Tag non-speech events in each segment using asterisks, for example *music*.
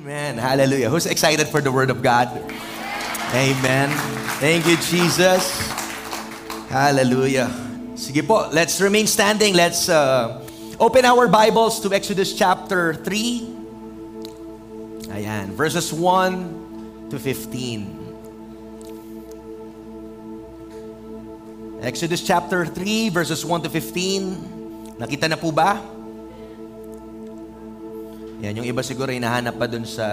Amen. Hallelujah. Who's excited for the Word of God? Amen. Thank you, Jesus. Hallelujah. Sige po, let's remain standing. Let's uh, open our Bibles to Exodus chapter 3. Ayan, verses 1 to 15. Exodus chapter 3, verses 1 to 15. Nakita na po ba? Yan, yung iba siguro hinahanap pa dun sa,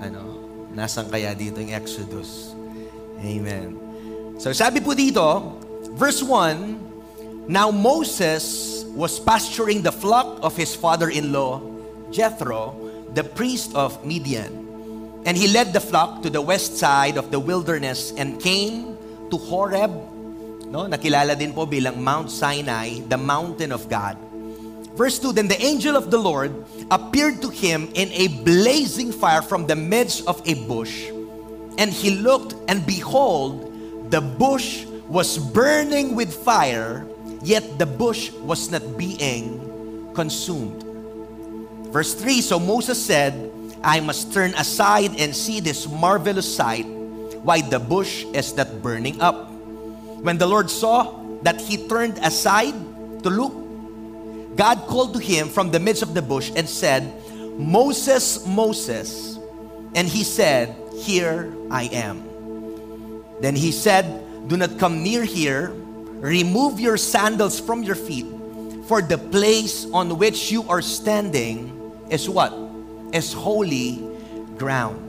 ano, nasan kaya dito yung Exodus. Amen. So sabi po dito, verse 1, Now Moses was pasturing the flock of his father-in-law, Jethro, the priest of Midian. And he led the flock to the west side of the wilderness and came to Horeb, no, nakilala din po bilang Mount Sinai, the mountain of God. Verse 2 Then the angel of the Lord appeared to him in a blazing fire from the midst of a bush. And he looked, and behold, the bush was burning with fire, yet the bush was not being consumed. Verse 3 So Moses said, I must turn aside and see this marvelous sight, why the bush is not burning up. When the Lord saw that he turned aside to look, God called to him from the midst of the bush and said, Moses, Moses. And he said, Here I am. Then he said, Do not come near here. Remove your sandals from your feet, for the place on which you are standing is what? Is holy ground.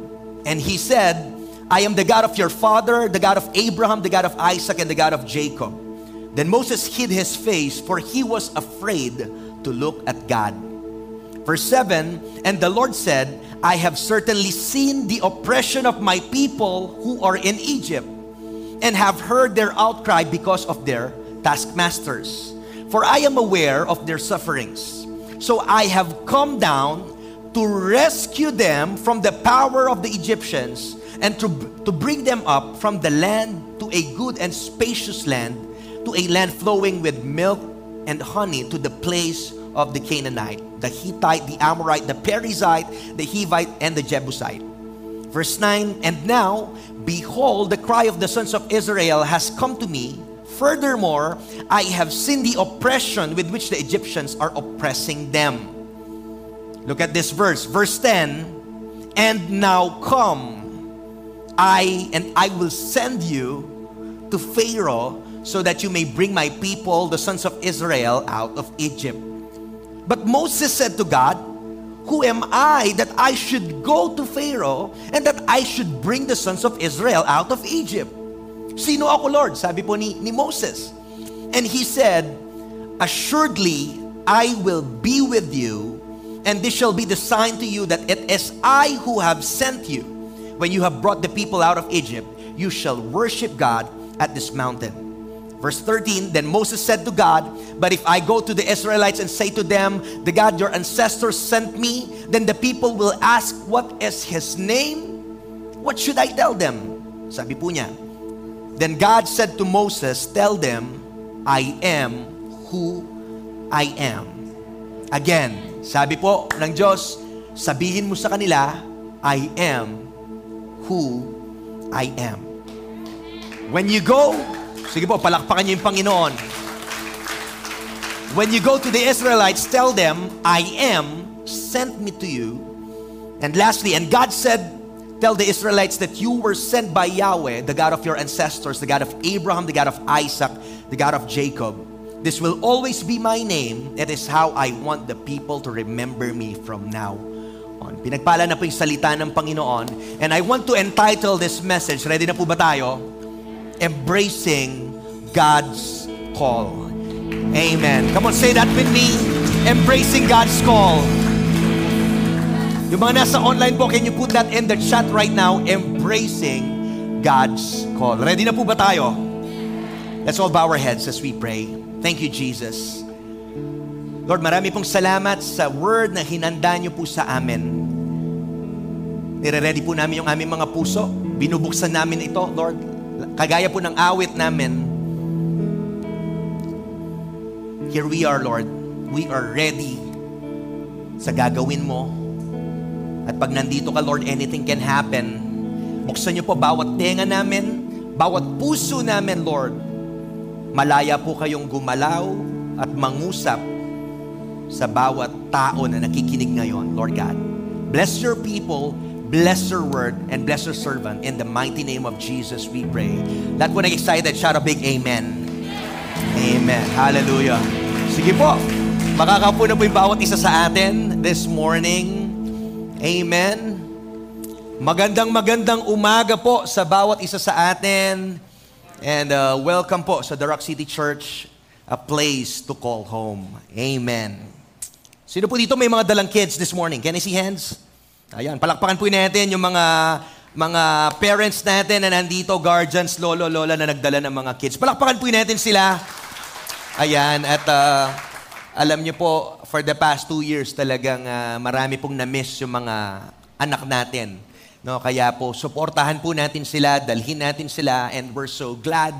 And he said, I am the God of your father, the God of Abraham, the God of Isaac, and the God of Jacob. Then Moses hid his face, for he was afraid to look at God. Verse 7 And the Lord said, I have certainly seen the oppression of my people who are in Egypt, and have heard their outcry because of their taskmasters. For I am aware of their sufferings. So I have come down to rescue them from the power of the Egyptians and to, to bring them up from the land to a good and spacious land to a land flowing with milk and honey to the place of the Canaanite, the Hittite, the Amorite, the Perizzite, the Hivite, and the Jebusite. Verse 9 And now, behold, the cry of the sons of Israel has come to me. Furthermore, I have seen the oppression with which the Egyptians are oppressing them. Look at this verse, verse 10 And now come, I and I will send you to Pharaoh so that you may bring my people, the sons of Israel, out of Egypt. But Moses said to God, Who am I that I should go to Pharaoh and that I should bring the sons of Israel out of Egypt? Sino ako, Lord? Sabi po ni, ni Moses. And he said, Assuredly, I will be with you, and this shall be the sign to you that it is I who have sent you. When you have brought the people out of Egypt, you shall worship God at this mountain. Verse 13 Then Moses said to God, But if I go to the Israelites and say to them, The God your ancestors sent me, then the people will ask, What is his name? What should I tell them? Sabi po niya. Then God said to Moses, Tell them, I am who I am. Again, sabi po ng Diyos, sabihin mo sa kanila, I am who I am. When you go Sige po, palakpakan niyo yung Panginoon. When you go to the Israelites, tell them, I am sent me to you. And lastly, and God said, tell the Israelites that you were sent by Yahweh, the God of your ancestors, the God of Abraham, the God of Isaac, the God of Jacob. This will always be my name. It is how I want the people to remember me from now on. Pinagpala na po yung salita ng Panginoon. And I want to entitle this message, ready na po ba tayo? Embracing God's call. Amen. Come on, say that with me. Embracing God's call. Yung mga nasa online po, can you put that in the chat right now? Embracing God's call. Ready na po ba tayo? Let's all bow our heads as we pray. Thank you, Jesus. Lord, marami pong salamat sa word na hinanda niyo po sa amin. Nire-ready po namin yung aming mga puso. Binubuksan namin ito, Lord. Kagaya po ng awit namin. Here we are, Lord. We are ready sa gagawin mo. At pag nandito ka, Lord, anything can happen. Buksan niyo po bawat tenga namin, bawat puso namin, Lord. Malaya po kayong gumalaw at mangusap sa bawat tao na nakikinig ngayon, Lord God. Bless your people, bless your word, and bless your servant. In the mighty name of Jesus, we pray. Lahat po nag-excited, shout a big amen. Amen. Hallelujah. Sige po, makakapo na po yung bawat isa sa atin this morning. Amen. Magandang magandang umaga po sa bawat isa sa atin. And uh, welcome po sa The Rock City Church, a place to call home. Amen. Sino po dito may mga dalang kids this morning? Can I see hands? Ayan, palakpakan po natin yung mga mga parents natin na nandito, guardians, lolo, lola na nagdala ng mga kids. Palakpakan po natin sila. Ayan, at uh, alam niyo po, for the past two years talagang uh, marami pong na-miss yung mga anak natin. No, kaya po, suportahan po natin sila, dalhin natin sila, and we're so glad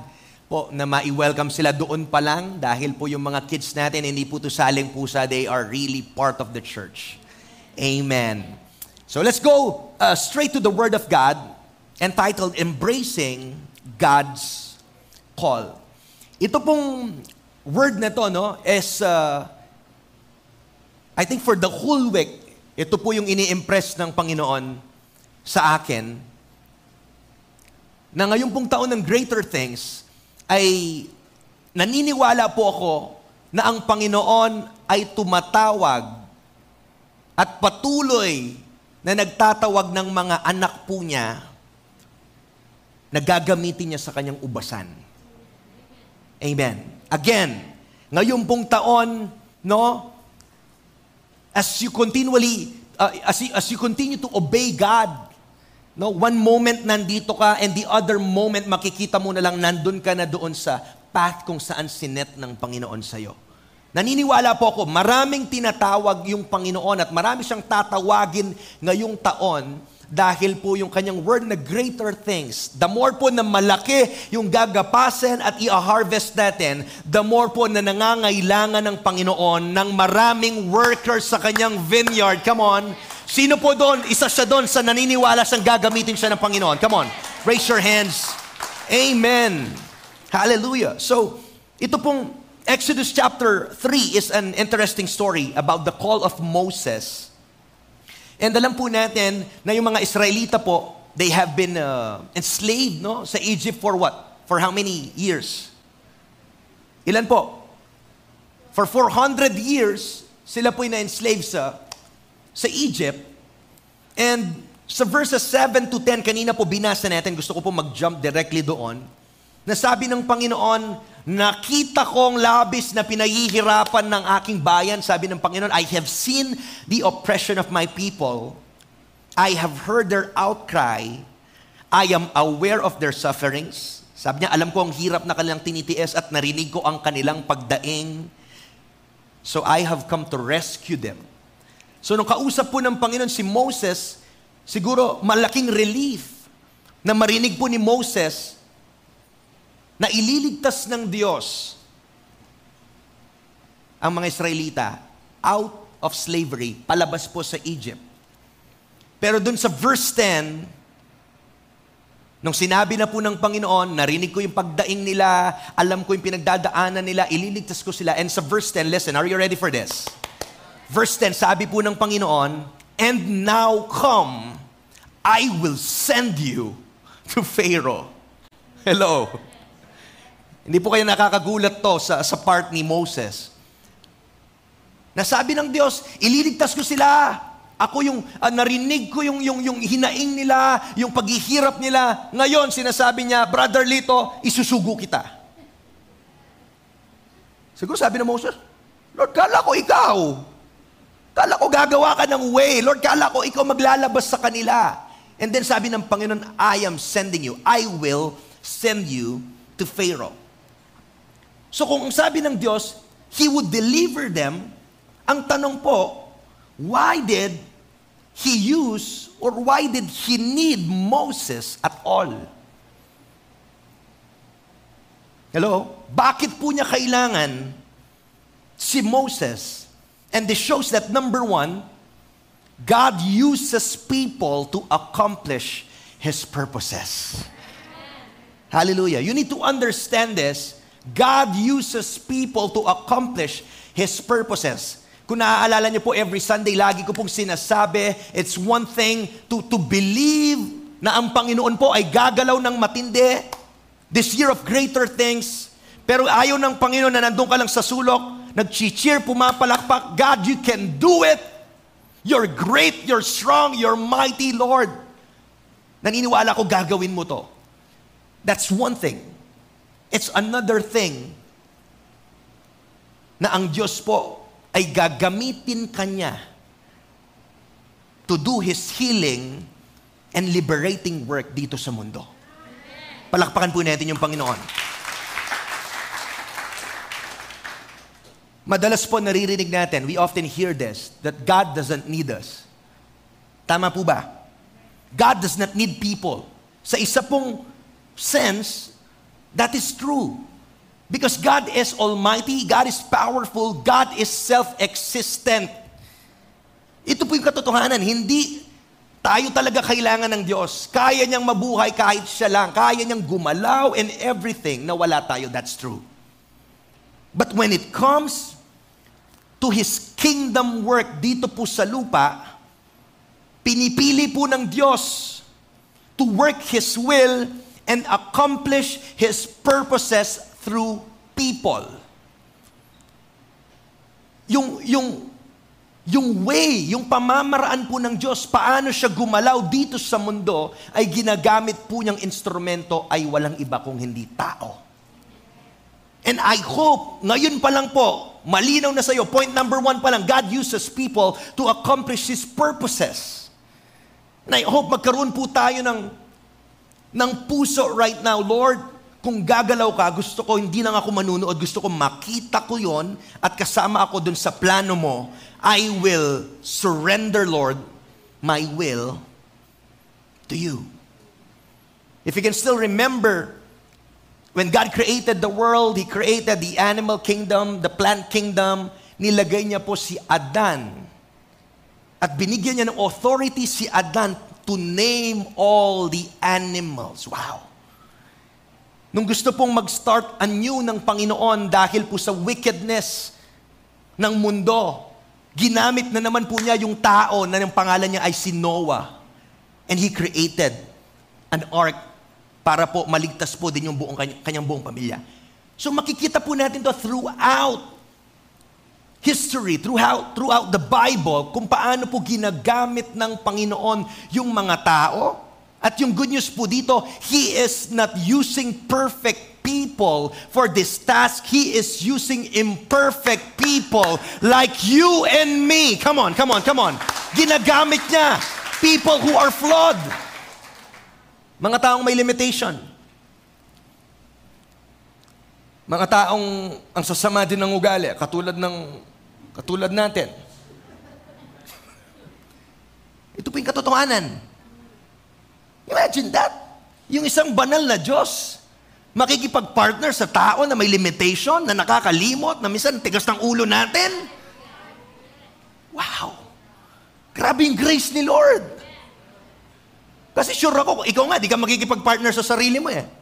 po na ma-welcome sila doon pa lang dahil po yung mga kids natin, hindi po to saling pusa, they are really part of the church. Amen. So let's go uh, straight to the Word of God entitled Embracing God's Call. Ito pong word na to, no, is, uh, I think for the whole week, ito po yung ini-impress ng Panginoon sa akin na ngayong pong taon ng greater things ay naniniwala po ako na ang Panginoon ay tumatawag at patuloy na nagtatawag ng mga anak po niya na gagamitin niya sa kanyang ubasan. Amen. Again, ngayon pong taon, no, as you continually, uh, as, you, as you continue to obey God, No, one moment nandito ka and the other moment makikita mo na lang nandun ka na doon sa path kung saan sinet ng Panginoon sa iyo. Naniniwala po ako, maraming tinatawag yung Panginoon at marami siyang tatawagin ngayong taon dahil po yung kanyang word na greater things. The more po na malaki yung gagapasin at i-harvest natin, the more po na nangangailangan ng Panginoon ng maraming workers sa kanyang vineyard. Come on, Sino po doon? Isa siya doon sa naniniwala siyang gagamitin siya ng Panginoon. Come on, raise your hands. Amen. Hallelujah. So, ito pong Exodus chapter 3 is an interesting story about the call of Moses. And alam po natin na yung mga Israelita po, they have been uh, enslaved no, sa Egypt for what? For how many years? Ilan po? For 400 years, sila po na-enslave sa sa Egypt. And sa verses 7 to 10, kanina po binasa natin, gusto ko po mag-jump directly doon, na sabi ng Panginoon, nakita kong labis na pinahihirapan ng aking bayan. Sabi ng Panginoon, I have seen the oppression of my people. I have heard their outcry. I am aware of their sufferings. Sabi niya, alam ko ang hirap na kanilang tinitiis at narinig ko ang kanilang pagdaing. So I have come to rescue them. So nung kausap po ng Panginoon si Moses, siguro malaking relief na marinig po ni Moses na ililigtas ng Diyos ang mga Israelita out of slavery, palabas po sa Egypt. Pero dun sa verse 10, nung sinabi na po ng Panginoon, narinig ko yung pagdaing nila, alam ko yung pinagdadaanan nila, ililigtas ko sila. And sa verse 10, listen, are you ready for this? Verse 10, sabi po ng Panginoon, And now come, I will send you to Pharaoh. Hello. Hindi po kayo nakakagulat to sa, sa part ni Moses. Nasabi ng Diyos, ililigtas ko sila. Ako yung uh, narinig ko yung, yung, yung hinaing nila, yung paghihirap nila. Ngayon, sinasabi niya, Brother Lito, isusugo kita. Siguro sabi ng Moses, Lord, kala ko ikaw. Kala ko gagawa ka ng way. Lord, kala ko ikaw maglalabas sa kanila. And then sabi ng Panginoon, I am sending you. I will send you to Pharaoh. So kung sabi ng Diyos, He would deliver them, ang tanong po, why did He use or why did He need Moses at all? Hello? Bakit po niya kailangan si Moses And this shows that number one, God uses people to accomplish His purposes. Hallelujah. You need to understand this. God uses people to accomplish His purposes. Kung naaalala niyo po, every Sunday, lagi ko pong sinasabi, it's one thing to, to believe na ang Panginoon po ay gagalaw ng matindi, this year of greater things, pero ayaw ng Panginoon na nandun ka lang sa sulok, nag-cheer, pumapalakpak, God, you can do it. You're great, you're strong, you're mighty, Lord. Naniniwala ko gagawin mo to. That's one thing. It's another thing na ang Diyos po ay gagamitin kanya to do His healing and liberating work dito sa mundo. Palakpakan po natin yung Panginoon. Madalas po naririnig natin, we often hear this, that God doesn't need us. Tama po ba? God does not need people. Sa isa pong sense, that is true. Because God is almighty, God is powerful, God is self-existent. Ito po yung katotohanan. Hindi tayo talaga kailangan ng Diyos. Kaya niyang mabuhay kahit siya lang. Kaya niyang gumalaw and everything na wala tayo. That's true. But when it comes to His kingdom work dito po sa lupa, pinipili po ng Diyos to work His will and accomplish His purposes through people. Yung, yung, yung way, yung pamamaraan po ng Diyos, paano siya gumalaw dito sa mundo, ay ginagamit po niyang instrumento ay walang iba kung hindi tao. And I hope, ngayon pa lang po, malinaw na sa iyo, point number one pa lang, God uses people to accomplish His purposes. And I hope magkaroon po tayo ng, ng puso right now, Lord, kung gagalaw ka, gusto ko hindi lang ako manunood, gusto ko makita ko yon at kasama ako dun sa plano mo. I will surrender, Lord, my will to you. If you can still remember, when God created the world, He created the animal kingdom, the plant kingdom, nilagay niya po si Adan. At binigyan niya ng authority si Adan to name all the animals. Wow. Nung gusto pong mag-start anew ng Panginoon dahil po sa wickedness ng mundo, ginamit na naman po niya yung tao na yung pangalan niya ay si Noah. And he created an ark para po maligtas po din yung buong kanyang, kanyang buong pamilya. So makikita po natin to throughout history, throughout, throughout the Bible, kung paano po ginagamit ng Panginoon yung mga tao, at yung good news po dito, He is not using perfect people for this task. He is using imperfect people like you and me. Come on, come on, come on. Ginagamit niya people who are flawed. Mga taong may limitation. Mga taong ang sasama din ng ugali, katulad ng katulad natin. Ito po yung katotohanan. Imagine that. Yung isang banal na Diyos, makikipag-partner sa tao na may limitation, na nakakalimot, na minsan tigas ng ulo natin. Wow! Grabe yung grace ni Lord. Kasi sure ako, ikaw nga, di ka makikipag-partner sa sarili mo eh.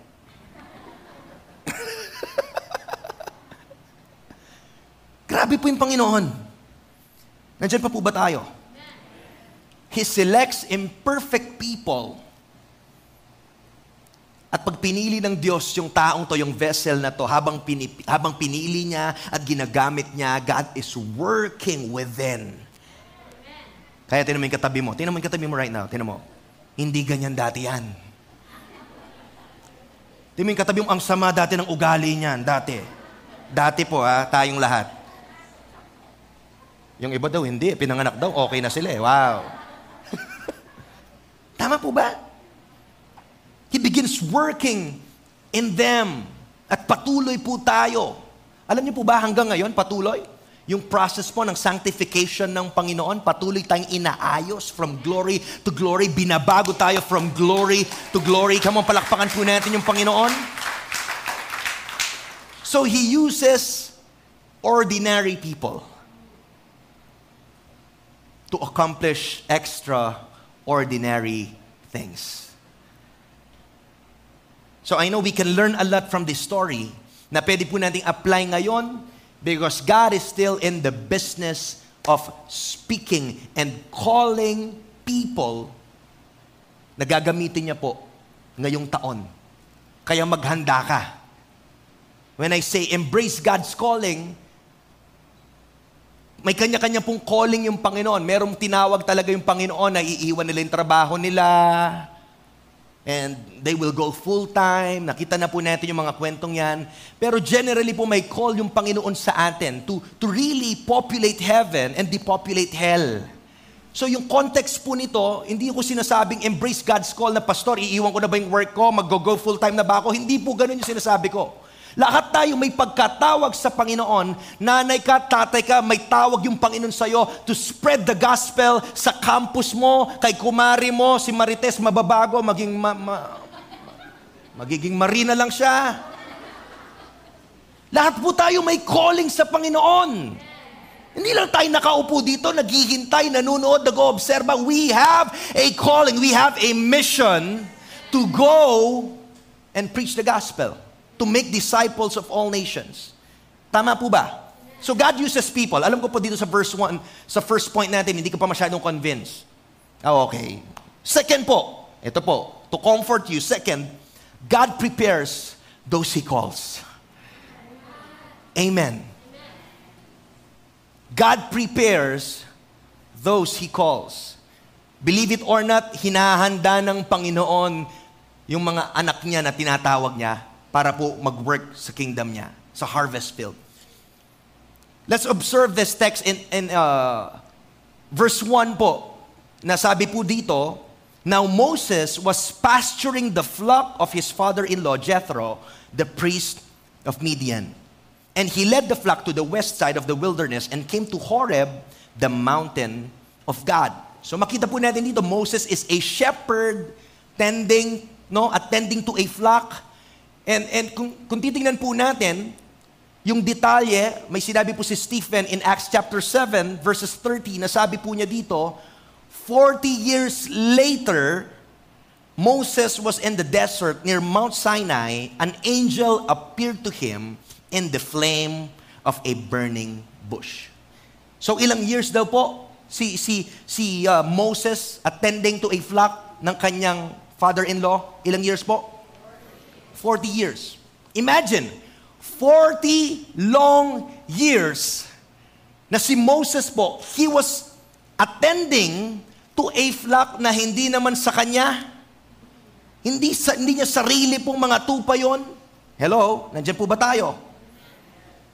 Grabe po yung Panginoon. Nandiyan pa po ba tayo? He selects imperfect people at pag pinili ng Diyos yung taong to, yung vessel na to, habang, pinip, habang pinili niya at ginagamit niya, God is working within. Kaya tinan mo yung katabi mo. Tinan mo yung katabi mo right now. Tinan mo. Hindi ganyan dati yan. Tinan mo yung katabi mo, ang sama dati ng ugali niyan. Dati. Dati po ha, tayong lahat. Yung iba daw, hindi. Pinanganak daw, okay na sila eh. Wow. *laughs* Tama po ba? He begins working in them. At patuloy po tayo. Alam niyo po ba hanggang ngayon, patuloy? Yung process po ng sanctification ng Panginoon, patuloy tayong inaayos from glory to glory. Binabago tayo from glory to glory. Come on, palakpakan po natin yung Panginoon. So He uses ordinary people. To accomplish extraordinary things. So I know we can learn a lot from this story na pwede po nating apply ngayon because God is still in the business of speaking and calling people na gagamitin niya po ngayong taon. Kaya maghanda ka. When I say embrace God's calling, may kanya-kanya pong calling yung Panginoon. Merong tinawag talaga yung Panginoon na iiwan nila yung trabaho nila. And they will go full-time. Nakita na po natin yung mga kwentong yan. Pero generally po may call yung Panginoon sa atin to, to really populate heaven and depopulate hell. So yung context po nito, hindi ko sinasabing embrace God's call na, Pastor, iiwan ko na ba yung work ko? Mag-go full-time na ba ako? Hindi po ganun yung sinasabi ko. Lahat tayo may pagkatawag sa Panginoon. Nanay ka, tatay ka, may tawag yung Panginoon sa iyo to spread the gospel sa campus mo, kay kumari mo, si Marites, mababago, maging ma, ma, magiging marina lang siya. Lahat po tayo may calling sa Panginoon. Hindi lang tayo nakaupo dito, naghihintay, nanonood, nag-oobserba. We have a calling, we have a mission to go and preach the gospel to make disciples of all nations. Tama po ba? So God uses people. Alam ko po dito sa verse 1, sa first point natin, hindi ko pa masyadong convinced. Oh, okay. Second po, ito po, to comfort you. Second, God prepares those He calls. Amen. God prepares those He calls. Believe it or not, hinahanda ng Panginoon yung mga anak niya na tinatawag niya para po mag-work sa kingdom niya, sa harvest field. Let's observe this text in, in uh, verse 1 po. Nasabi po dito, Now Moses was pasturing the flock of his father-in-law Jethro, the priest of Midian. And he led the flock to the west side of the wilderness and came to Horeb, the mountain of God. So makita po natin dito, Moses is a shepherd tending, no, attending to a flock And, and kung, kung titingnan po natin, yung detalye, may sinabi po si Stephen in Acts chapter 7, verses 30, nasabi po niya dito, 40 years later, Moses was in the desert near Mount Sinai. An angel appeared to him in the flame of a burning bush. So ilang years daw po si si si uh, Moses attending to a flock ng kanyang father-in-law? Ilang years po? 40 years. Imagine, 40 long years na si Moses po, he was attending to a flock na hindi naman sa kanya. Hindi, sa, hindi niya sarili pong mga tupa yon. Hello? Nandiyan po ba tayo?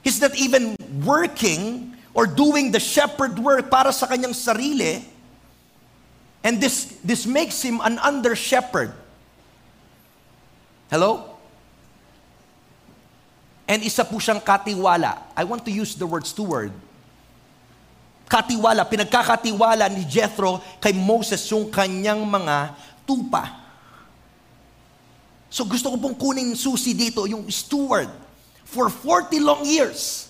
He's not even working or doing the shepherd work para sa kanyang sarili. And this, this makes him an under shepherd. Hello? And isa po siyang katiwala. I want to use the word steward. Katiwala, pinagkakatiwala ni Jethro kay Moses yung kanyang mga tupa. So gusto ko pong kunin susi dito, yung steward. For 40 long years,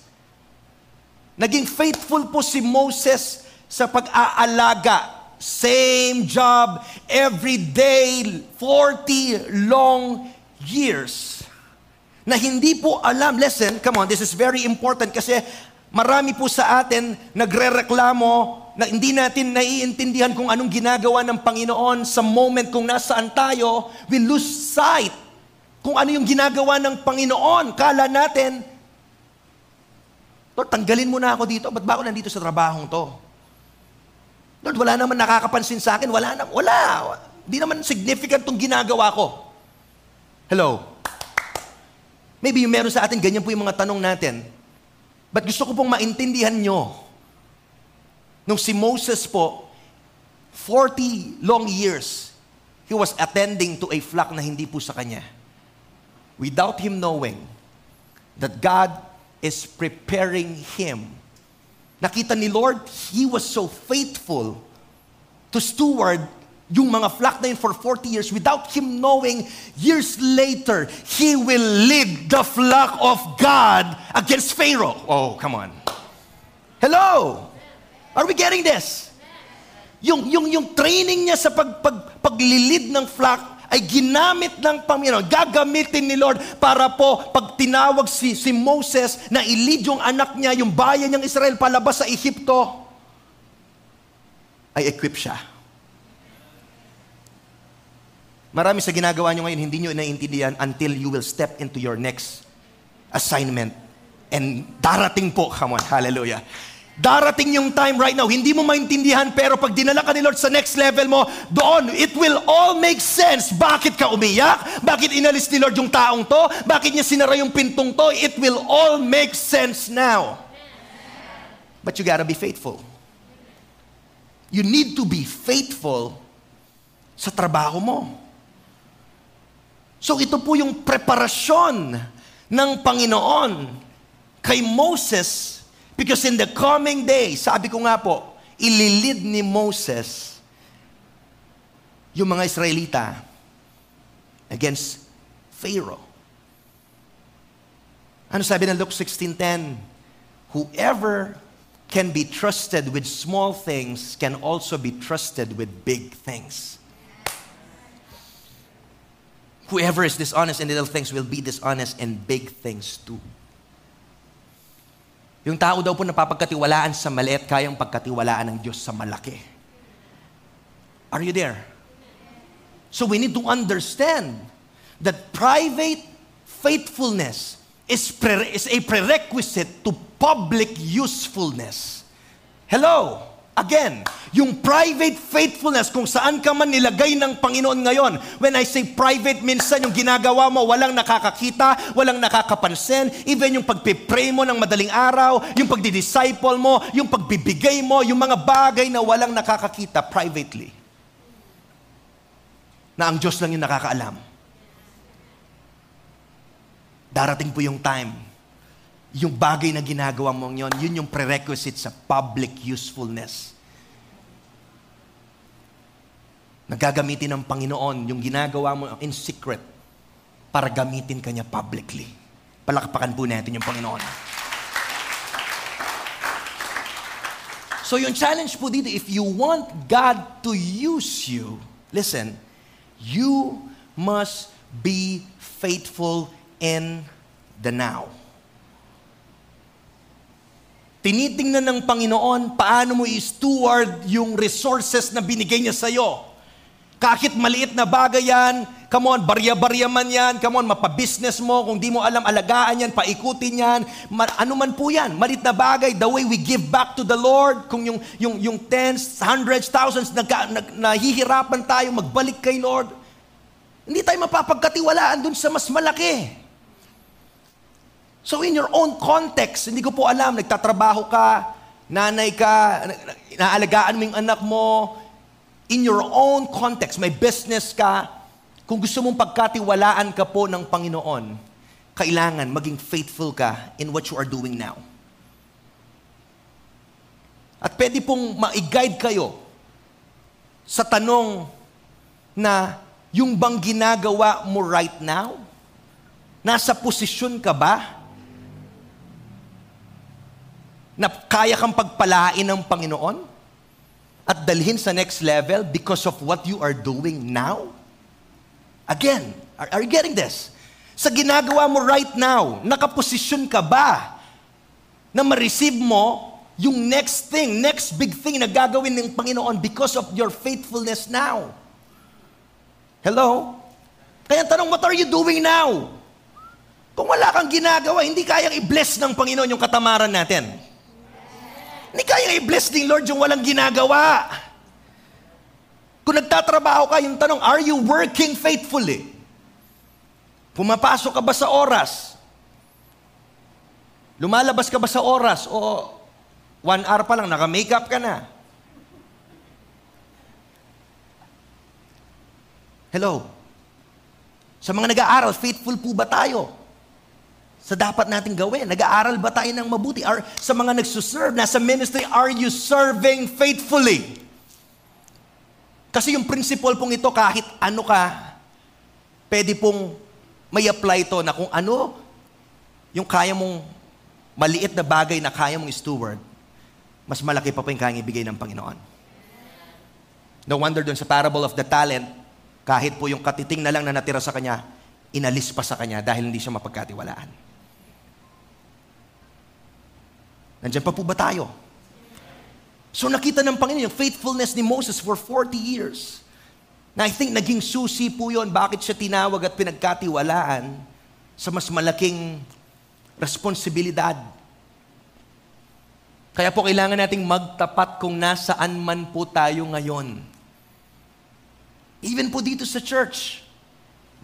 naging faithful po si Moses sa pag-aalaga. Same job every day, 40 long years na hindi po alam. Listen, come on, this is very important kasi marami po sa atin nagrereklamo na hindi natin naiintindihan kung anong ginagawa ng Panginoon sa moment kung nasaan tayo, we lose sight kung ano yung ginagawa ng Panginoon. Kala natin, Lord, tanggalin mo na ako dito. Ba't ba ako nandito sa trabahong to? Lord, wala naman nakakapansin sa akin. Wala na, wala. Hindi naman significant tong ginagawa ko. Hello? Maybe yung meron sa atin, ganyan po yung mga tanong natin. But gusto ko pong maintindihan nyo, nung si Moses po, 40 long years, he was attending to a flock na hindi po sa kanya. Without him knowing that God is preparing him. Nakita ni Lord, he was so faithful to steward yung mga flock na yun for 40 years without him knowing, years later, he will lead the flock of God against Pharaoh. Oh, come on. Hello? Are we getting this? yung, yung, yung training niya sa pag, pag, paglilid ng flock ay ginamit ng Panginoon, gagamitin ni Lord para po pag tinawag si, si Moses na ilid yung anak niya, yung bayan ng Israel palabas sa Ehipto, ay equip siya. Marami sa ginagawa nyo ngayon, hindi nyo naiintindihan until you will step into your next assignment. And darating po, come on, hallelujah. Darating yung time right now, hindi mo maintindihan, pero pag dinala ka ni Lord sa next level mo, doon, it will all make sense. Bakit ka umiyak? Bakit inalis ni Lord yung taong to? Bakit niya sinara yung pintong to? It will all make sense now. But you gotta be faithful. You need to be faithful sa trabaho mo. So ito po yung preparasyon ng Panginoon kay Moses Because in the coming days, sabi ko nga po, ililid ni Moses yung mga Israelita against Pharaoh. Ano sabi ng Luke 16.10? Whoever can be trusted with small things can also be trusted with big things. Whoever is dishonest in little things will be dishonest in big things too. Yung tao daw po napapagkatiwalaan sa maliit, kayang pagkatiwalaan ng Diyos sa malaki. Are you there? So we need to understand that private faithfulness is, pre- is a prerequisite to public usefulness. Hello? Again, yung private faithfulness, kung saan ka man nilagay ng Panginoon ngayon. When I say private, minsan yung ginagawa mo, walang nakakakita, walang nakakapansin. Even yung pagpipray mo ng madaling araw, yung pagdidisciple mo, yung pagbibigay mo, yung mga bagay na walang nakakakita privately. Na ang Diyos lang yung nakakaalam. Darating po yung time yung bagay na ginagawa mo yon, yun yung prerequisite sa public usefulness. Nagagamitin ng Panginoon yung ginagawa mo in secret para gamitin kanya publicly. Palakpakan po natin yung Panginoon. So yung challenge po dito, if you want God to use you, listen, you must be faithful in the now. Tinitingnan ng Panginoon paano mo i-steward yung resources na binigay niya sa iyo. Kahit maliit na bagay yan, come on, barya-barya man yan, come on, mapabusiness mo, kung di mo alam, alagaan yan, paikutin yan, ma- ano man po yan, maliit na bagay, the way we give back to the Lord, kung yung, yung, yung tens, hundreds, thousands, nag, nag, nahihirapan tayo magbalik kay Lord, hindi tayo mapapagkatiwalaan dun sa mas malaki. So in your own context, hindi ko po alam, nagtatrabaho ka, nanay ka, naalagaan mo yung anak mo, in your own context, may business ka, kung gusto mong pagkatiwalaan ka po ng Panginoon, kailangan maging faithful ka in what you are doing now. At pwede pong ma-guide kayo sa tanong na yung bang ginagawa mo right now, nasa posisyon ka ba na kaya kang pagpalain ng Panginoon at dalhin sa next level because of what you are doing now? Again, are, are you getting this? Sa ginagawa mo right now, nakaposisyon ka ba na ma-receive mo yung next thing, next big thing na gagawin ng Panginoon because of your faithfulness now? Hello? Kaya tanong, what are you doing now? Kung wala kang ginagawa, hindi kayang i-bless ng Panginoon yung katamaran natin. Hindi kaya i-bless ng Lord yung walang ginagawa. Kung nagtatrabaho ka, yung tanong, are you working faithfully? Pumapasok ka ba sa oras? Lumalabas ka ba sa oras? O one hour pa lang, naka-makeup ka na? Hello? Sa mga nag-aaral, faithful po ba tayo? Sa dapat nating gawin? Nag-aaral ba tayo ng mabuti? Are, sa mga nagsuserve, nasa ministry, are you serving faithfully? Kasi yung principle pong ito, kahit ano ka, pwede pong may apply to na kung ano yung kaya mong maliit na bagay na kaya mong steward, mas malaki pa po yung kayang ibigay ng Panginoon. No wonder dun sa parable of the talent, kahit po yung katiting na lang na natira sa kanya, inalis pa sa kanya dahil hindi siya mapagkatiwalaan. Nandiyan pa po ba tayo? So nakita ng Panginoon yung faithfulness ni Moses for 40 years. Na I think naging susi po yon bakit siya tinawag at pinagkatiwalaan sa mas malaking responsibilidad kaya po kailangan nating magtapat kung nasaan man po tayo ngayon. Even po dito sa church,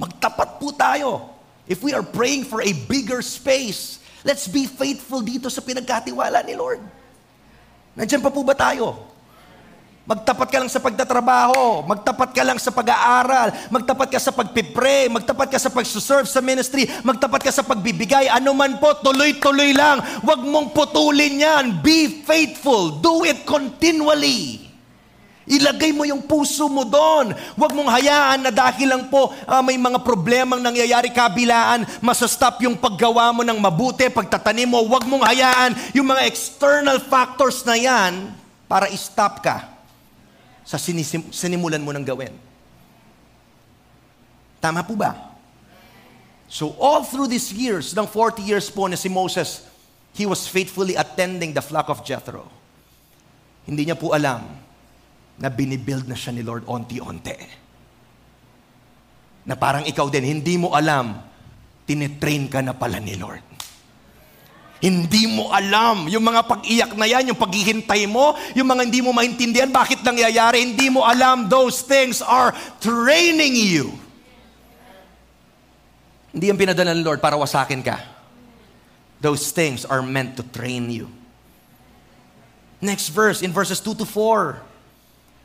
magtapat po tayo. If we are praying for a bigger space, let's be faithful dito sa pinagkatiwala ni Lord. Nandiyan pa po ba tayo? Magtapat ka lang sa pagtatrabaho, magtapat ka lang sa pag-aaral, magtapat ka sa pagpipray, magtapat ka sa pagsuserve sa ministry, magtapat ka sa pagbibigay, ano man po, tuloy-tuloy lang. Huwag mong putulin yan. Be faithful. Do it continually. Ilagay mo yung puso mo doon. Huwag mong hayaan na dahil lang po uh, may mga problemang nangyayari kabilaan, masastop yung paggawa mo ng mabuti, pagtatanim mo. Huwag mong hayaan yung mga external factors na yan para stop ka sa sinisim- sinimulan mo ng gawin. Tama po ba? So all through these years, ng 40 years po na si Moses, he was faithfully attending the flock of Jethro. Hindi niya po alam na binibuild na siya ni Lord onti-onti. Na parang ikaw din, hindi mo alam, tinitrain ka na pala ni Lord. Hindi mo alam. Yung mga pag-iyak na yan, yung paghihintay mo, yung mga hindi mo maintindihan, bakit nangyayari, hindi mo alam. Those things are training you. Hindi yung pinadala ng Lord para wasakin ka. Those things are meant to train you. Next verse, in verses 2 to 4.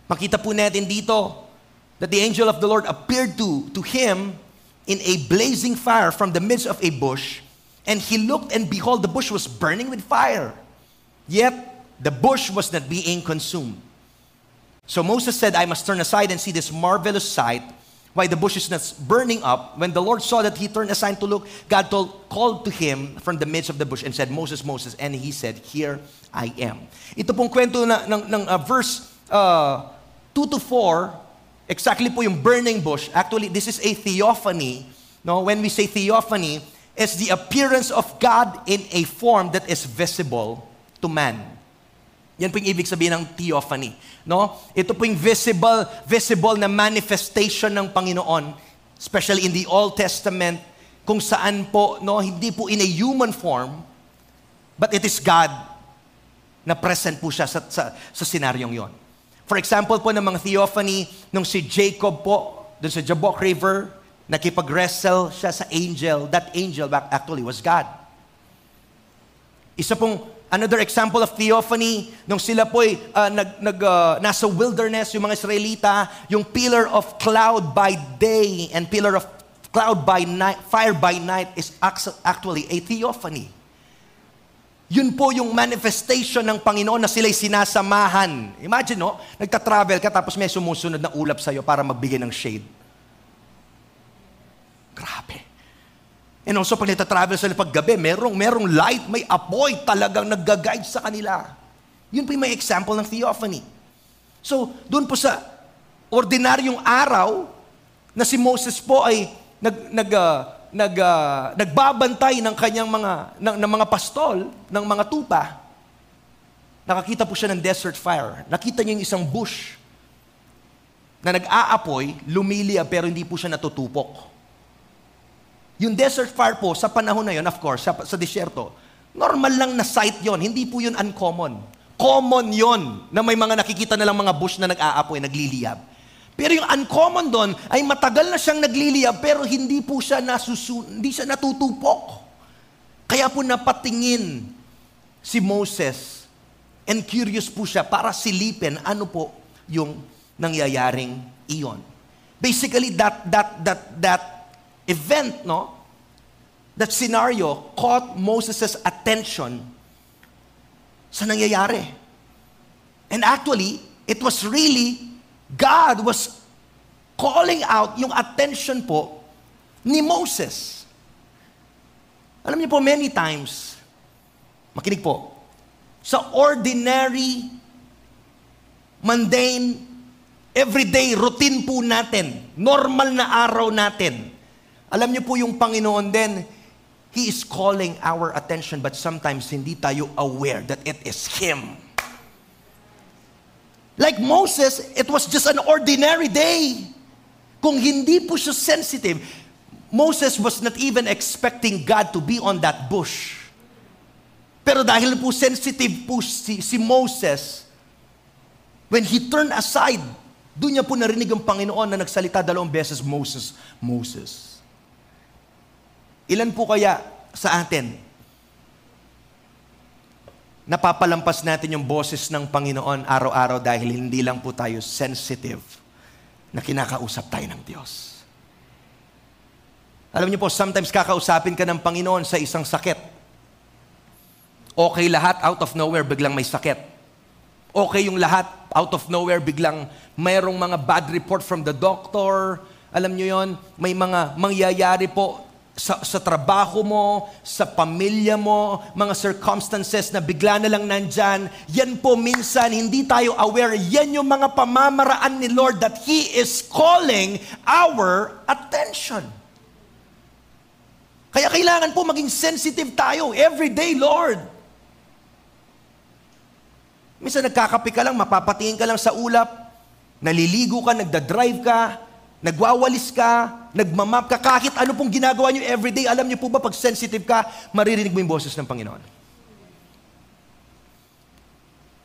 Makita po natin dito that the angel of the Lord appeared to, to him in a blazing fire from the midst of a bush And he looked, and behold, the bush was burning with fire. Yet the bush was not being consumed. So Moses said, I must turn aside and see this marvelous sight, why the bush is not burning up. When the Lord saw that he turned aside to look, God told, called to him from the midst of the bush and said, Moses, Moses. And he said, Here I am. Ito pong kwento na, ng, ng uh, verse uh, 2 to 4, exactly po yung burning bush. Actually, this is a theophany. No, when we say theophany, is the appearance of God in a form that is visible to man. Yan po yung ibig sabihin ng theophany. No? Ito po yung visible, visible na manifestation ng Panginoon, especially in the Old Testament, kung saan po, no, hindi po in a human form, but it is God na present po siya sa, sa, sa senaryong yon. For example po ng mga theophany, nung si Jacob po, dun sa Jabbok River, nakipag-wrestle siya sa angel. That angel actually was God. Isa pong another example of theophany, nung sila po'y uh, nag, nag, uh, nasa wilderness, yung mga Israelita, yung pillar of cloud by day and pillar of cloud by night, fire by night is actually a theophany. Yun po yung manifestation ng Panginoon na sila'y sinasamahan. Imagine, no? Nagta-travel ka tapos may sumusunod na ulap sa'yo para magbigay ng shade. Grabe. And also, pag nagtatravel sila paggabi, merong, merong light, may apoy talagang nag-guide sa kanila. Yun po yung may example ng theophany. So, doon po sa ordinaryong araw, na si Moses po ay nag, nag, uh, nag, uh, nagbabantay ng kanyang mga, ng, ng mga pastol, ng mga tupa, nakakita po siya ng desert fire. Nakita niya yung isang bush na nag-aapoy, lumiliyab, pero hindi po siya natutupok. Yung desert fire po, sa panahon na yon, of course, sa, sa disyerto, normal lang na sight yon, hindi po yun uncommon. Common yon na may mga nakikita na lang mga bush na nag-aapoy, nagliliyab. Pero yung uncommon doon ay matagal na siyang nagliliyab pero hindi po siya nasusu hindi siya natutupok. Kaya po napatingin si Moses and curious po siya para silipin ano po yung nangyayaring iyon. Basically that that that that event, no? That scenario caught Moses' attention sa nangyayari. And actually, it was really, God was calling out yung attention po ni Moses. Alam niyo po, many times, makinig po, sa ordinary, mundane Everyday routine po natin. Normal na araw natin. Alam niyo po yung Panginoon din, He is calling our attention but sometimes hindi tayo aware that it is Him. Like Moses, it was just an ordinary day. Kung hindi po siya sensitive, Moses was not even expecting God to be on that bush. Pero dahil po sensitive po si, si Moses, when he turned aside, doon niya po narinig ang Panginoon na nagsalita dalawang beses, Moses, Moses. Ilan po kaya sa atin, napapalampas natin yung boses ng Panginoon araw-araw dahil hindi lang po tayo sensitive na kinakausap tayo ng Diyos. Alam niyo po, sometimes kakausapin ka ng Panginoon sa isang sakit. Okay lahat, out of nowhere, biglang may sakit okay yung lahat, out of nowhere, biglang mayroong mga bad report from the doctor. Alam nyo yon may mga mangyayari po sa, sa trabaho mo, sa pamilya mo, mga circumstances na bigla na lang nandyan. Yan po minsan, hindi tayo aware. Yan yung mga pamamaraan ni Lord that He is calling our attention. Kaya kailangan po maging sensitive tayo every day, Lord. Minsan nagkakape ka lang, mapapatingin ka lang sa ulap, naliligo ka, nagda-drive ka, nagwawalis ka, nagmamap ka, kahit ano pong ginagawa nyo everyday, alam nyo po ba pag sensitive ka, maririnig mo yung boses ng Panginoon.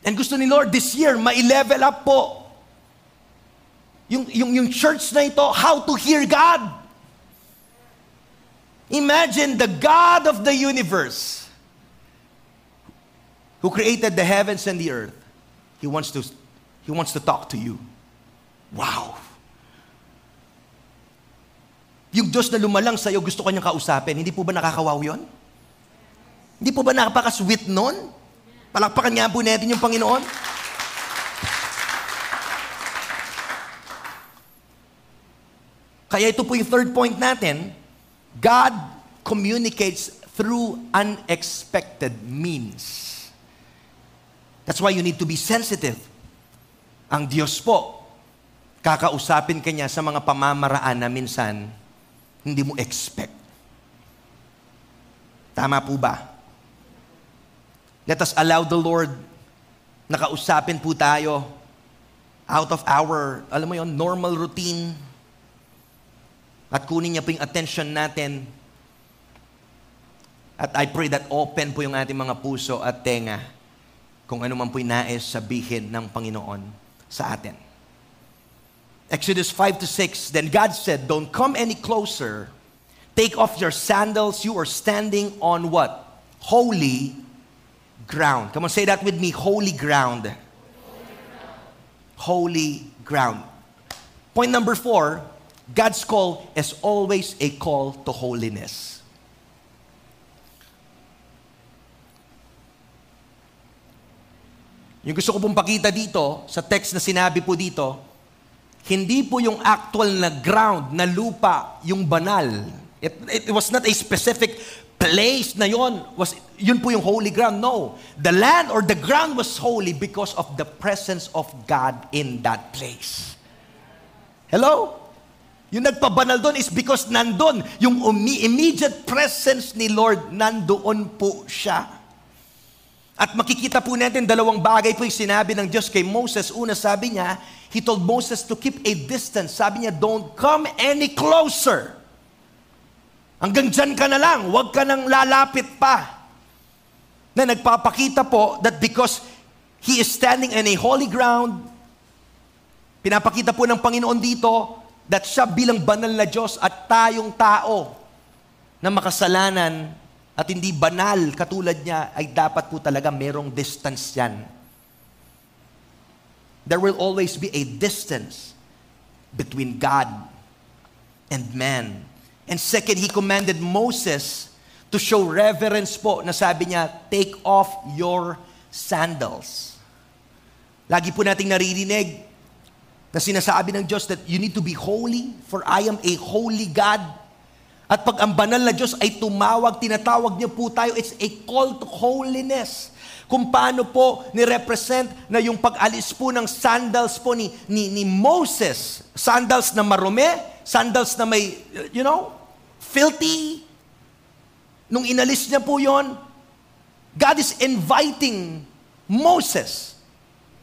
And gusto ni Lord this year, ma-level up po yung, yung, yung church na ito, how to hear God. Imagine the God of the universe who created the heavens and the earth, He wants to, he wants to talk to you. Wow! Yung Diyos na lumalang sa iyo, gusto kanyang kausapin. Hindi po ba nakakawaw yon? Hindi po ba napaka-sweet nun? Palakpakan nga po natin yung Panginoon. Kaya ito po yung third point natin. God communicates through unexpected means. That's why you need to be sensitive. Ang Diyos po, kakausapin ka niya sa mga pamamaraan na minsan hindi mo expect. Tama po ba? Let us allow the Lord na kausapin po tayo out of our, alam mo yon, normal routine. At kunin niya po yung attention natin. At I pray that open po yung ating mga puso at tenga kung ano man po'y nais sabihin ng Panginoon sa atin. Exodus 5 to 6, Then God said, Don't come any closer. Take off your sandals. You are standing on what? Holy ground. Come on, say that with me. Holy ground. Holy ground. Point number four God's call is always a call to holiness. Yung gusto ko pong pakita dito, sa text na sinabi po dito, hindi po yung actual na ground, na lupa, yung banal. It, it was not a specific place na yon was yun po yung holy ground. No. The land or the ground was holy because of the presence of God in that place. Hello? Yung nagpabanal doon is because nandun yung immediate presence ni Lord nandoon po siya. At makikita po natin dalawang bagay po yung sinabi ng Diyos kay Moses. Una sabi niya, He told Moses to keep a distance. Sabi niya, don't come any closer. Hanggang dyan ka na lang, huwag ka nang lalapit pa. Na nagpapakita po that because He is standing in a holy ground, pinapakita po ng Panginoon dito that siya bilang banal na Diyos at tayong tao na makasalanan at hindi banal katulad niya, ay dapat po talaga merong distance yan. There will always be a distance between God and man. And second, He commanded Moses to show reverence po na sabi niya, take off your sandals. Lagi po nating naririnig na sinasabi ng Diyos that you need to be holy for I am a holy God. At pag ang banal na Diyos ay tumawag, tinatawag niya po tayo, it's a call to holiness. Kung paano po ni-represent na yung pag-alis po ng sandals po ni, ni, ni Moses, sandals na marumi, sandals na may, you know, filthy. Nung inalis niya po yon, God is inviting Moses.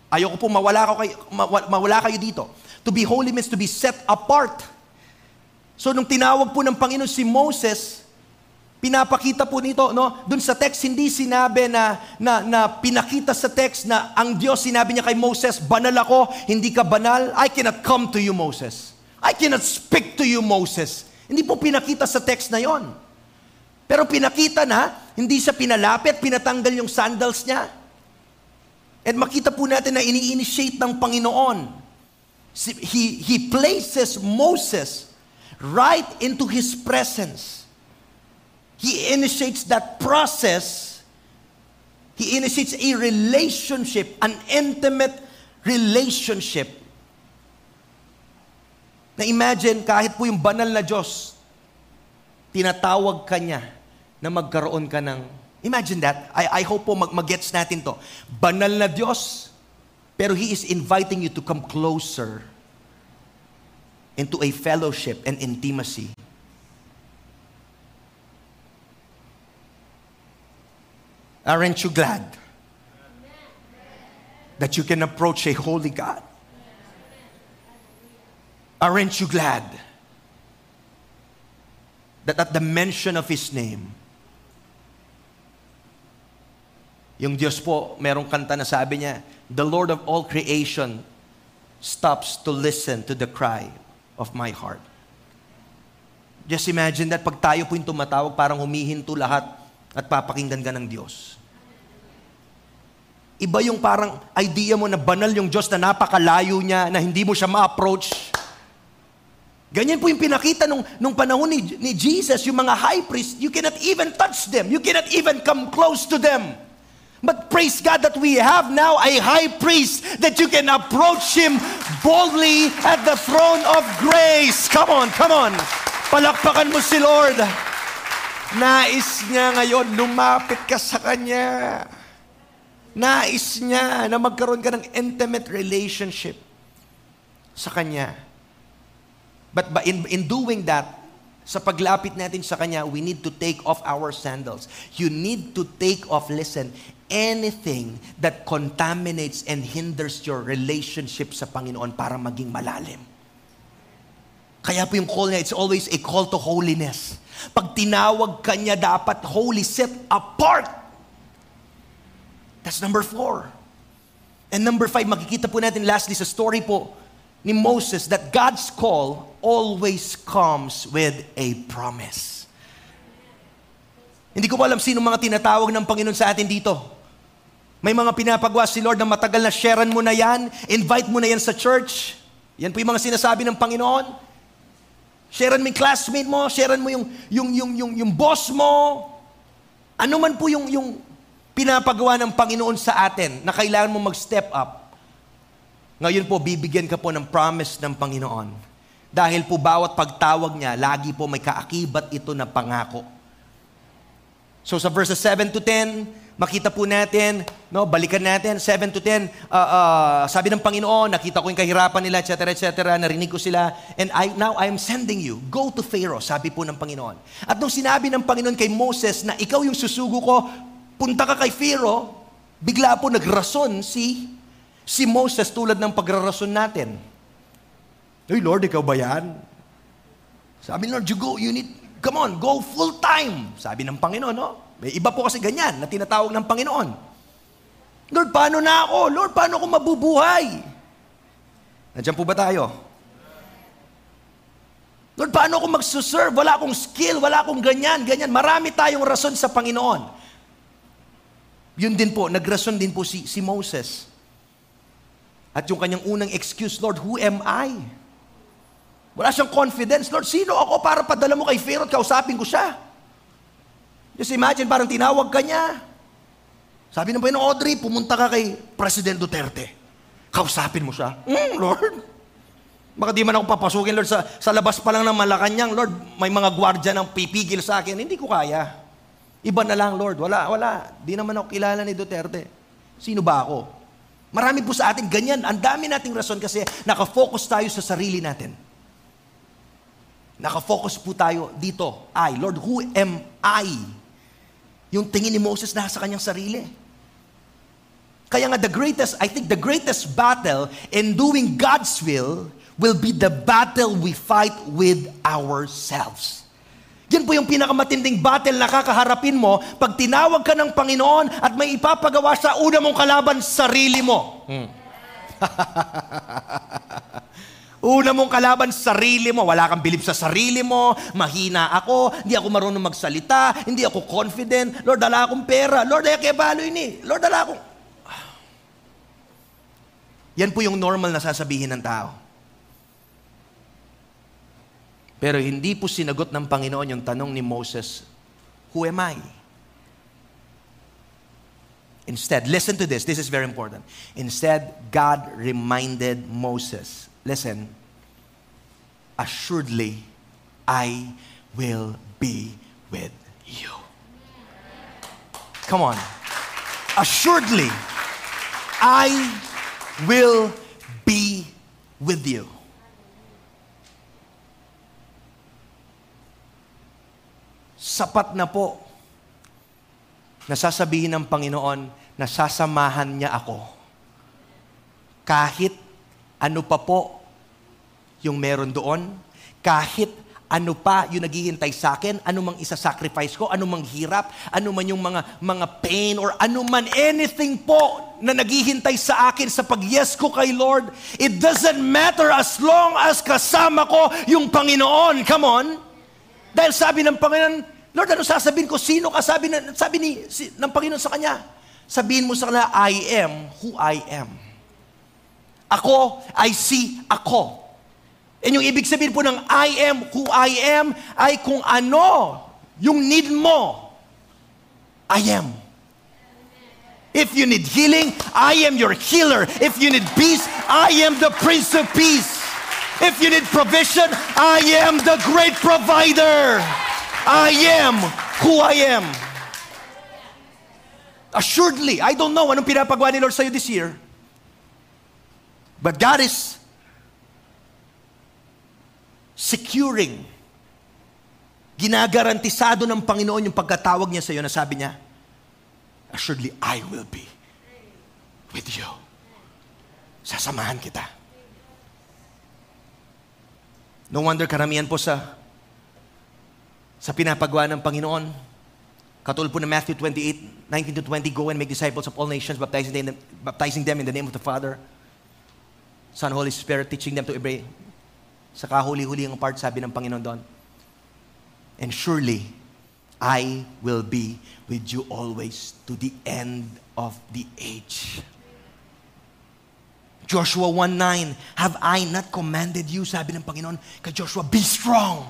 Ayoko po mawala, kayo, mawala kayo dito. To be holy means to be set apart So nung tinawag po ng Panginoon si Moses, pinapakita po nito, no? Doon sa text hindi sinabi na, na na pinakita sa text na ang Diyos sinabi niya kay Moses, banal ako, hindi ka banal. I cannot come to you, Moses. I cannot speak to you, Moses. Hindi po pinakita sa text na 'yon. Pero pinakita na, hindi siya pinalapit, pinatanggal yung sandals niya. At makita po natin na ini-initiate ng Panginoon. He, he places Moses right into His presence. He initiates that process. He initiates a relationship, an intimate relationship. Na imagine, kahit po yung banal na Diyos, tinatawag ka niya na magkaroon ka ng, imagine that, I, I hope po mag, mag-gets natin to. Banal na Diyos, pero He is inviting you to come closer into a fellowship and intimacy. Aren't you glad that you can approach a holy God? Aren't you glad that at the mention of His name, yung Diyos po, merong kanta na sabi niya, the Lord of all creation stops to listen to the cry of my heart. Just imagine that pag tayo po yung tumatawag, parang humihinto lahat at papakinggan ka ng Diyos. Iba yung parang idea mo na banal yung Diyos na napakalayo niya, na hindi mo siya ma-approach. Ganyan po yung pinakita nung, nung panahon ni, ni Jesus, yung mga high priest, you cannot even touch them. You cannot even come close to them. But praise God that we have now a high priest that you can approach him boldly at the throne of grace. Come on, come on. Palakpakan mo si Lord. Nais niya ngayon, lumapit ka sa Kanya. Nais niya na magkaroon ka ng intimate relationship sa Kanya. But in, in doing that, sa paglapit natin sa Kanya, we need to take off our sandals. You need to take off, listen, anything that contaminates and hinders your relationship sa Panginoon para maging malalim. Kaya po yung call niya, it's always a call to holiness. Pag tinawag ka niya, dapat holy, set apart. That's number four. And number five, makikita po natin lastly sa story po ni Moses that God's call always comes with a promise. Hindi ko alam sino mga tinatawag ng Panginoon sa atin dito. May mga pinapagawa si Lord na matagal na sharean mo na yan, invite mo na yan sa church. Yan po yung mga sinasabi ng Panginoon. Sharean mo yung classmate mo, sharean mo yung, yung, yung, yung, yung boss mo. Ano man po yung, yung pinapagawa ng Panginoon sa atin na kailangan mo mag-step up. Ngayon po, bibigyan ka po ng promise ng Panginoon. Dahil po bawat pagtawag niya, lagi po may kaakibat ito na pangako. So sa verses 7 to 10, makita po natin, no, balikan natin, 7 to 10, uh, uh, sabi ng Panginoon, nakita ko yung kahirapan nila, etc., etc., narinig ko sila, and I, now I am sending you, go to Pharaoh, sabi po ng Panginoon. At nung sinabi ng Panginoon kay Moses na ikaw yung susugo ko, punta ka kay Pharaoh, bigla po nagrason si, si Moses tulad ng pagrarason natin. Hey Lord, ikaw ba yan? Sabi Lord, you go, you need, come on, go full time. Sabi ng Panginoon, no? May iba po kasi ganyan na tinatawag ng Panginoon. Lord, paano na ako? Lord, paano ako mabubuhay? Nandiyan po ba tayo? Lord, paano ako magsuserve? Wala akong skill, wala akong ganyan, ganyan. Marami tayong rason sa Panginoon. Yun din po, nagrason din po si, si Moses. At yung kanyang unang excuse, Lord, who am I? Wala siyang confidence. Lord, sino ako para padala mo kay Pharaoh at kausapin ko siya? Just imagine, parang tinawag ka niya. Sabi ng Panginoon, Audrey, pumunta ka kay President Duterte. Kausapin mo siya. Mm, Lord. Baka di man ako papasukin, Lord, sa, sa labas pa lang ng Malacanang, Lord, may mga gwardya ng pipigil sa akin. Hindi ko kaya. Iba na lang, Lord. Wala, wala. Di naman ako kilala ni Duterte. Sino ba ako? Marami po sa atin ganyan. Ang dami nating rason kasi nakafocus tayo sa sarili natin. Nakafocus po tayo dito. I, Lord, who am I? Yung tingin ni Moses na sa kanyang sarili. Kaya nga the greatest, I think the greatest battle in doing God's will will be the battle we fight with ourselves. Yan po yung pinakamatinding battle na kakaharapin mo pag tinawag ka ng Panginoon at may ipapagawa sa una mong kalaban, sarili mo. Hmm. *laughs* una mong kalaban, sarili mo. Wala kang bilib sa sarili mo. Mahina ako. Hindi ako marunong magsalita. Hindi ako confident. Lord, dala akong pera. Lord, ay kaya balo ini. Lord, dala akong... Yan po yung normal na sasabihin ng tao. Pero hindi po sinagot ng Panginoon yung tanong ni Moses, Who am I? Instead, listen to this. This is very important. Instead, God reminded Moses, listen, assuredly, I will be with you. Come on. Assuredly, I will be with you. sapat na po nasasabihin ng Panginoon na sasamahan niya ako. Kahit ano pa po yung meron doon, kahit ano pa yung naghihintay sa akin, ano mang isa-sacrifice ko, ano mang hirap, ano man yung mga, mga pain, or ano man, anything po na naghihintay sa akin sa pag-yes ko kay Lord, it doesn't matter as long as kasama ko yung Panginoon. Come on. Dahil sabi ng Panginoon, Lord, ano sasabihin ko? Sino ka? Sabi, na, sabi ni, si, ng Panginoon sa kanya. Sabihin mo sa kanya, I am who I am. Ako, I see ako. And yung ibig sabihin po ng I am who I am ay kung ano yung need mo. I am. If you need healing, I am your healer. If you need peace, I am the Prince of Peace. If you need provision, I am the great provider. I am who I am. Assuredly, I don't know anong pinapagawa ni Lord sa'yo this year. But God is securing, ginagarantisado ng Panginoon yung pagkatawag niya sa iyo na sabi niya, Assuredly, I will be with you. Sasamahan kita. No wonder karamihan po sa sa pinapagawa ng Panginoon. Katulad po ng Matthew 28, 19 to 20, Go and make disciples of all nations, baptizing them, baptizing them in the name of the Father, Son, Holy Spirit, teaching them to obey. Sa kahuli-huli ang part, sabi ng Panginoon doon. And surely, I will be with you always to the end of the age. Joshua 1.9, Have I not commanded you, sabi ng Panginoon, kay Joshua, be strong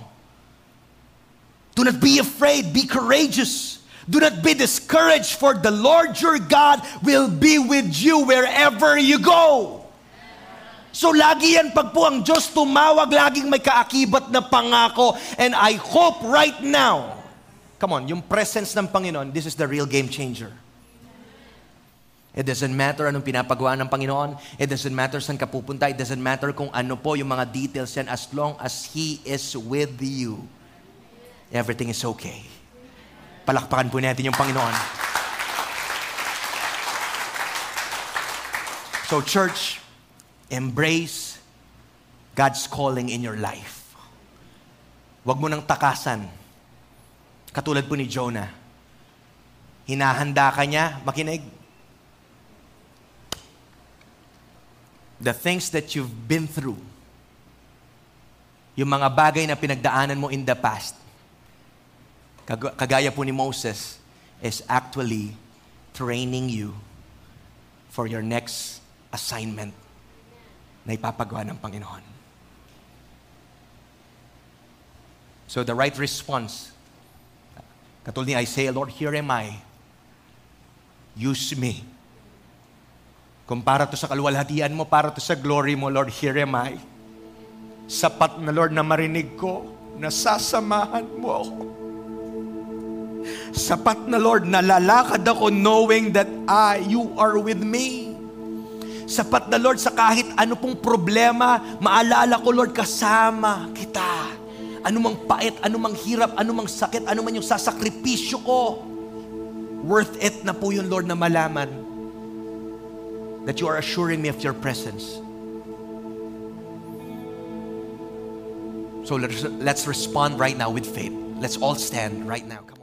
Do not be afraid, be courageous. Do not be discouraged, for the Lord your God will be with you wherever you go. So lagi yan pag po ang Diyos tumawag, laging may kaakibat na pangako. And I hope right now, come on, yung presence ng Panginoon, this is the real game changer. It doesn't matter anong pinapagawa ng Panginoon. It doesn't matter saan ka pupunta. It doesn't matter kung ano po yung mga details yan as long as He is with you everything is okay. Palakpakan po natin yung Panginoon. So church, embrace God's calling in your life. Huwag mo nang takasan. Katulad po ni Jonah. Hinahanda ka niya, makinig. The things that you've been through, yung mga bagay na pinagdaanan mo in the past, kagaya po ni Moses, is actually training you for your next assignment na ipapagawa ng Panginoon. So the right response, katulad ni Isaiah, Lord, here am I. Use me. Kung para to sa kaluwalhatian mo, para to sa glory mo, Lord, here am I. Sapat na Lord na marinig ko na sasamahan mo ako. Sapat na Lord na lalakad ako knowing that I, you are with me. Sapat na Lord sa kahit ano pong problema, maalala ko Lord kasama kita. Ano mang pait, ano mang hirap, ano mang sakit, ano man yung sasakripisyo ko. Worth it na po yun Lord na malaman that you are assuring me of your presence. So let's, let's respond right now with faith. Let's all stand right now.